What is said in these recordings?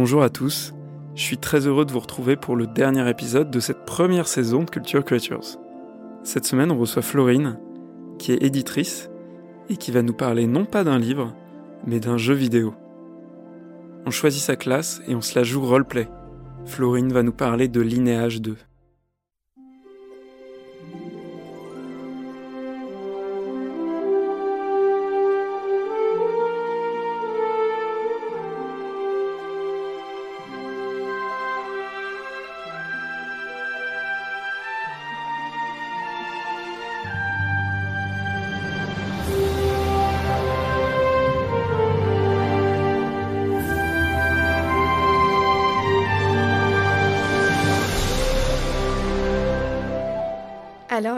Bonjour à tous, je suis très heureux de vous retrouver pour le dernier épisode de cette première saison de Culture Creatures. Cette semaine, on reçoit Florine, qui est éditrice et qui va nous parler non pas d'un livre, mais d'un jeu vidéo. On choisit sa classe et on se la joue roleplay. Florine va nous parler de Linéage 2.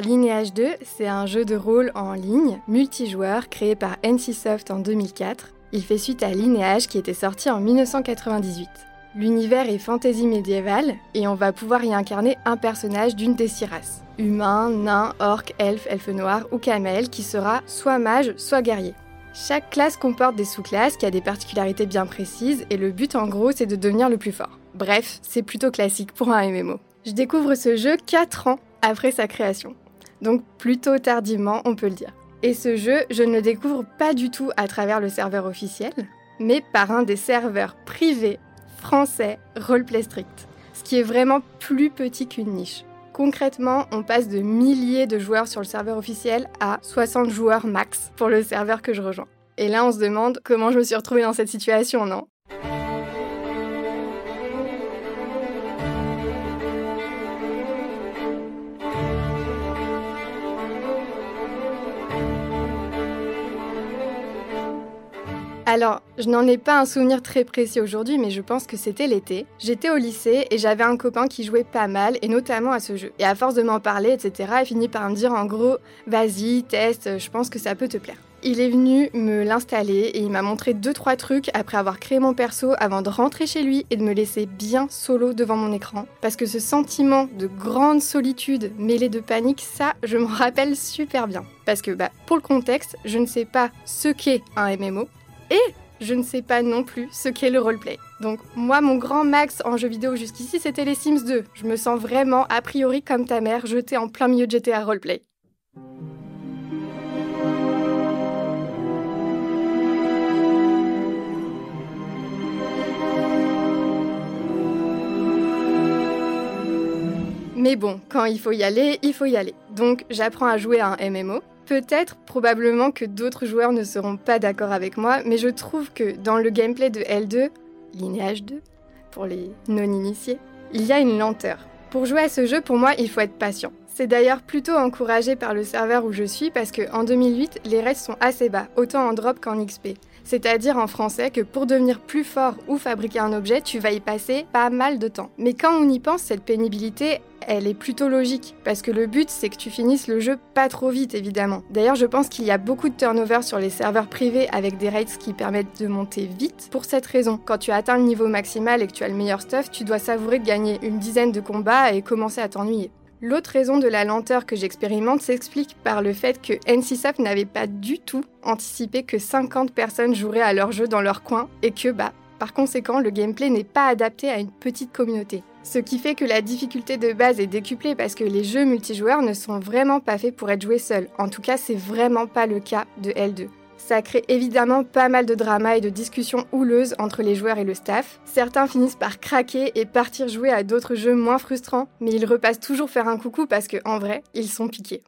Lineage 2, c'est un jeu de rôle en ligne, multijoueur, créé par NCSoft en 2004. Il fait suite à Lineage qui était sorti en 1998. L'univers est fantasy médiévale et on va pouvoir y incarner un personnage d'une des six races. Humain, nain, orc, elfe, elfe noir ou camel qui sera soit mage, soit guerrier. Chaque classe comporte des sous-classes qui a des particularités bien précises et le but en gros c'est de devenir le plus fort. Bref, c'est plutôt classique pour un MMO. Je découvre ce jeu 4 ans après sa création. Donc plutôt tardivement, on peut le dire. Et ce jeu, je ne le découvre pas du tout à travers le serveur officiel, mais par un des serveurs privés français Roleplay Strict, ce qui est vraiment plus petit qu'une niche. Concrètement, on passe de milliers de joueurs sur le serveur officiel à 60 joueurs max pour le serveur que je rejoins. Et là, on se demande comment je me suis retrouvée dans cette situation, non? Alors, je n'en ai pas un souvenir très précis aujourd'hui, mais je pense que c'était l'été. J'étais au lycée et j'avais un copain qui jouait pas mal, et notamment à ce jeu. Et à force de m'en parler, etc., il finit par me dire en gros, vas-y, teste, je pense que ça peut te plaire. Il est venu me l'installer et il m'a montré 2-3 trucs après avoir créé mon perso avant de rentrer chez lui et de me laisser bien solo devant mon écran. Parce que ce sentiment de grande solitude mêlé de panique, ça, je m'en rappelle super bien. Parce que, bah, pour le contexte, je ne sais pas ce qu'est un MMO, et je ne sais pas non plus ce qu'est le roleplay. Donc moi, mon grand max en jeu vidéo jusqu'ici, c'était les Sims 2. Je me sens vraiment, a priori, comme ta mère, jetée en plein milieu de GTA roleplay. Mais bon, quand il faut y aller, il faut y aller. Donc j'apprends à jouer à un MMO, Peut-être, probablement que d'autres joueurs ne seront pas d'accord avec moi, mais je trouve que dans le gameplay de L2, Linéage 2, pour les non-initiés, il y a une lenteur. Pour jouer à ce jeu, pour moi, il faut être patient. C'est d'ailleurs plutôt encouragé par le serveur où je suis parce qu'en 2008, les restes sont assez bas, autant en drop qu'en XP. C'est-à-dire en français que pour devenir plus fort ou fabriquer un objet, tu vas y passer pas mal de temps. Mais quand on y pense, cette pénibilité, elle est plutôt logique, parce que le but c'est que tu finisses le jeu pas trop vite évidemment. D'ailleurs je pense qu'il y a beaucoup de turnover sur les serveurs privés avec des rates qui permettent de monter vite pour cette raison. Quand tu atteins le niveau maximal et que tu as le meilleur stuff, tu dois savourer de gagner une dizaine de combats et commencer à t'ennuyer. L'autre raison de la lenteur que j'expérimente s'explique par le fait que NCSoft n'avait pas du tout anticipé que 50 personnes joueraient à leur jeu dans leur coin et que, bah, par conséquent, le gameplay n'est pas adapté à une petite communauté. Ce qui fait que la difficulté de base est décuplée parce que les jeux multijoueurs ne sont vraiment pas faits pour être joués seuls. En tout cas, c'est vraiment pas le cas de L2. Ça crée évidemment pas mal de drama et de discussions houleuses entre les joueurs et le staff. Certains finissent par craquer et partir jouer à d'autres jeux moins frustrants, mais ils repassent toujours faire un coucou parce qu'en vrai, ils sont piqués.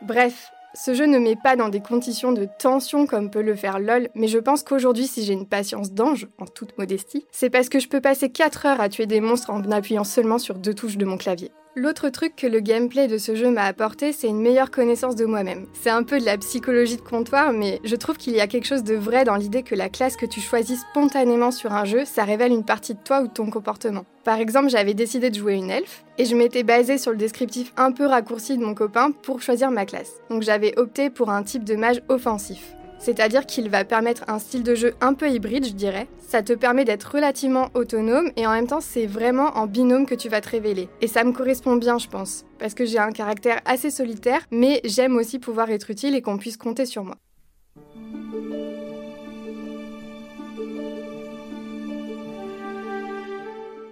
Bref, ce jeu ne met pas dans des conditions de tension comme peut le faire LOL, mais je pense qu'aujourd'hui, si j'ai une patience d'ange, en toute modestie, c'est parce que je peux passer 4 heures à tuer des monstres en appuyant seulement sur deux touches de mon clavier. L'autre truc que le gameplay de ce jeu m'a apporté, c'est une meilleure connaissance de moi-même. C'est un peu de la psychologie de comptoir, mais je trouve qu'il y a quelque chose de vrai dans l'idée que la classe que tu choisis spontanément sur un jeu, ça révèle une partie de toi ou de ton comportement. Par exemple, j'avais décidé de jouer une elfe, et je m'étais basée sur le descriptif un peu raccourci de mon copain pour choisir ma classe. Donc j'avais opté pour un type de mage offensif. C'est-à-dire qu'il va permettre un style de jeu un peu hybride, je dirais. Ça te permet d'être relativement autonome et en même temps, c'est vraiment en binôme que tu vas te révéler. Et ça me correspond bien, je pense, parce que j'ai un caractère assez solitaire, mais j'aime aussi pouvoir être utile et qu'on puisse compter sur moi.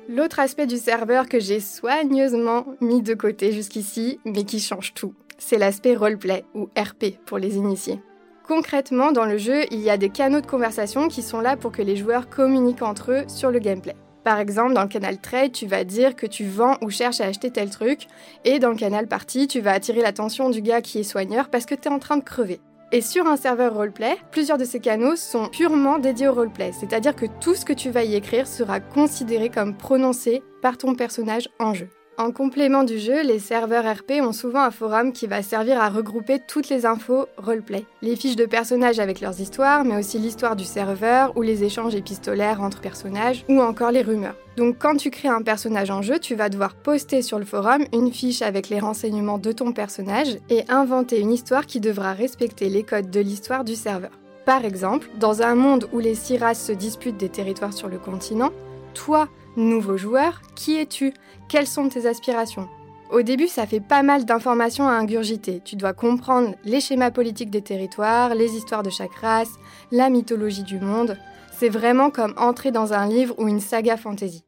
L'autre aspect du serveur que j'ai soigneusement mis de côté jusqu'ici, mais qui change tout, c'est l'aspect roleplay ou RP pour les initiés. Concrètement, dans le jeu, il y a des canaux de conversation qui sont là pour que les joueurs communiquent entre eux sur le gameplay. Par exemple, dans le canal trade, tu vas dire que tu vends ou cherches à acheter tel truc, et dans le canal party, tu vas attirer l'attention du gars qui est soigneur parce que tu es en train de crever. Et sur un serveur roleplay, plusieurs de ces canaux sont purement dédiés au roleplay, c'est-à-dire que tout ce que tu vas y écrire sera considéré comme prononcé par ton personnage en jeu. En complément du jeu, les serveurs RP ont souvent un forum qui va servir à regrouper toutes les infos roleplay. Les fiches de personnages avec leurs histoires, mais aussi l'histoire du serveur ou les échanges épistolaires entre personnages, ou encore les rumeurs. Donc quand tu crées un personnage en jeu, tu vas devoir poster sur le forum une fiche avec les renseignements de ton personnage et inventer une histoire qui devra respecter les codes de l'histoire du serveur. Par exemple, dans un monde où les six races se disputent des territoires sur le continent, toi, nouveau joueur, qui es-tu? Quelles sont tes aspirations? Au début, ça fait pas mal d'informations à ingurgiter. Tu dois comprendre les schémas politiques des territoires, les histoires de chaque race, la mythologie du monde. C'est vraiment comme entrer dans un livre ou une saga fantasy.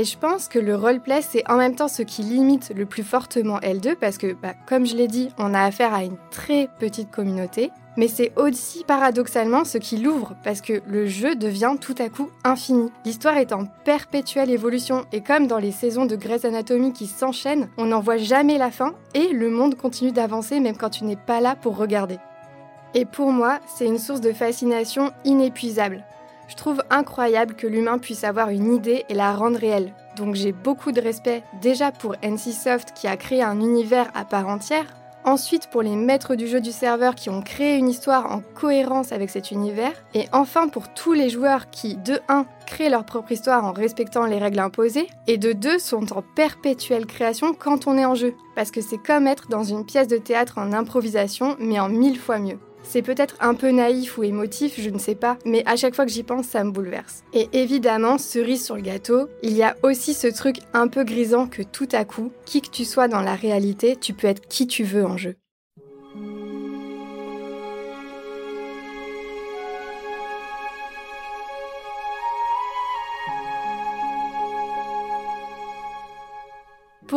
Et je pense que le roleplay, c'est en même temps ce qui limite le plus fortement L2 parce que, bah, comme je l'ai dit, on a affaire à une très petite communauté. Mais c'est aussi paradoxalement ce qui l'ouvre parce que le jeu devient tout à coup infini. L'histoire est en perpétuelle évolution et comme dans les saisons de Grey's Anatomy qui s'enchaînent, on n'en voit jamais la fin et le monde continue d'avancer même quand tu n'es pas là pour regarder. Et pour moi, c'est une source de fascination inépuisable. Je trouve incroyable que l'humain puisse avoir une idée et la rendre réelle. Donc j'ai beaucoup de respect déjà pour NCSoft qui a créé un univers à part entière, ensuite pour les maîtres du jeu du serveur qui ont créé une histoire en cohérence avec cet univers, et enfin pour tous les joueurs qui, de 1, créent leur propre histoire en respectant les règles imposées, et de 2, sont en perpétuelle création quand on est en jeu, parce que c'est comme être dans une pièce de théâtre en improvisation, mais en mille fois mieux. C'est peut-être un peu naïf ou émotif, je ne sais pas, mais à chaque fois que j'y pense, ça me bouleverse. Et évidemment, cerise sur le gâteau, il y a aussi ce truc un peu grisant que tout à coup, qui que tu sois dans la réalité, tu peux être qui tu veux en jeu.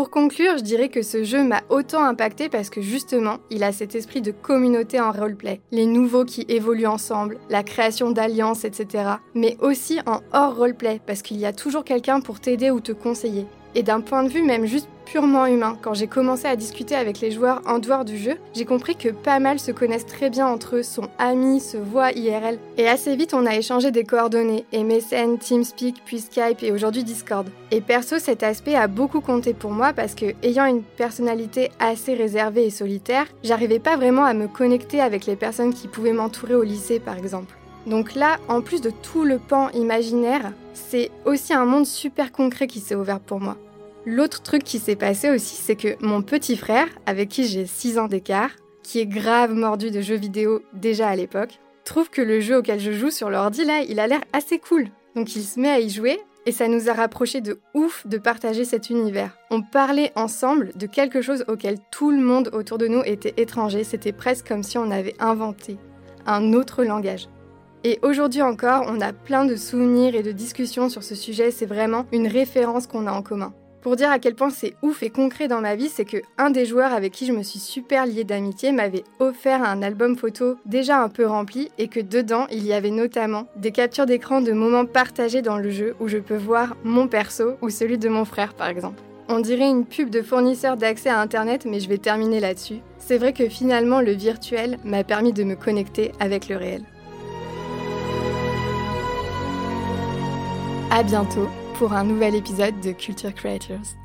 Pour conclure, je dirais que ce jeu m'a autant impacté parce que justement, il a cet esprit de communauté en roleplay, les nouveaux qui évoluent ensemble, la création d'alliances, etc. Mais aussi en hors roleplay parce qu'il y a toujours quelqu'un pour t'aider ou te conseiller. Et d'un point de vue même juste purement humain. Quand j'ai commencé à discuter avec les joueurs en dehors du jeu, j'ai compris que pas mal se connaissent très bien entre eux, sont amis, se voient IRL. Et assez vite, on a échangé des coordonnées, MSN, TeamSpeak, puis Skype et aujourd'hui Discord. Et perso, cet aspect a beaucoup compté pour moi parce que, ayant une personnalité assez réservée et solitaire, j'arrivais pas vraiment à me connecter avec les personnes qui pouvaient m'entourer au lycée par exemple. Donc là, en plus de tout le pan imaginaire, c'est aussi un monde super concret qui s'est ouvert pour moi. L'autre truc qui s'est passé aussi, c'est que mon petit frère, avec qui j'ai 6 ans d'écart, qui est grave mordu de jeux vidéo déjà à l'époque, trouve que le jeu auquel je joue sur l'ordi, là, il a l'air assez cool. Donc il se met à y jouer et ça nous a rapprochés de ouf de partager cet univers. On parlait ensemble de quelque chose auquel tout le monde autour de nous était étranger, c'était presque comme si on avait inventé un autre langage. Et aujourd'hui encore, on a plein de souvenirs et de discussions sur ce sujet, c'est vraiment une référence qu'on a en commun. Pour dire à quel point c'est ouf et concret dans ma vie, c'est que un des joueurs avec qui je me suis super liée d'amitié m'avait offert un album photo déjà un peu rempli et que dedans il y avait notamment des captures d'écran de moments partagés dans le jeu où je peux voir mon perso ou celui de mon frère par exemple. On dirait une pub de fournisseur d'accès à internet, mais je vais terminer là-dessus. C'est vrai que finalement le virtuel m'a permis de me connecter avec le réel. À bientôt pour un nouvel épisode de Culture Creators.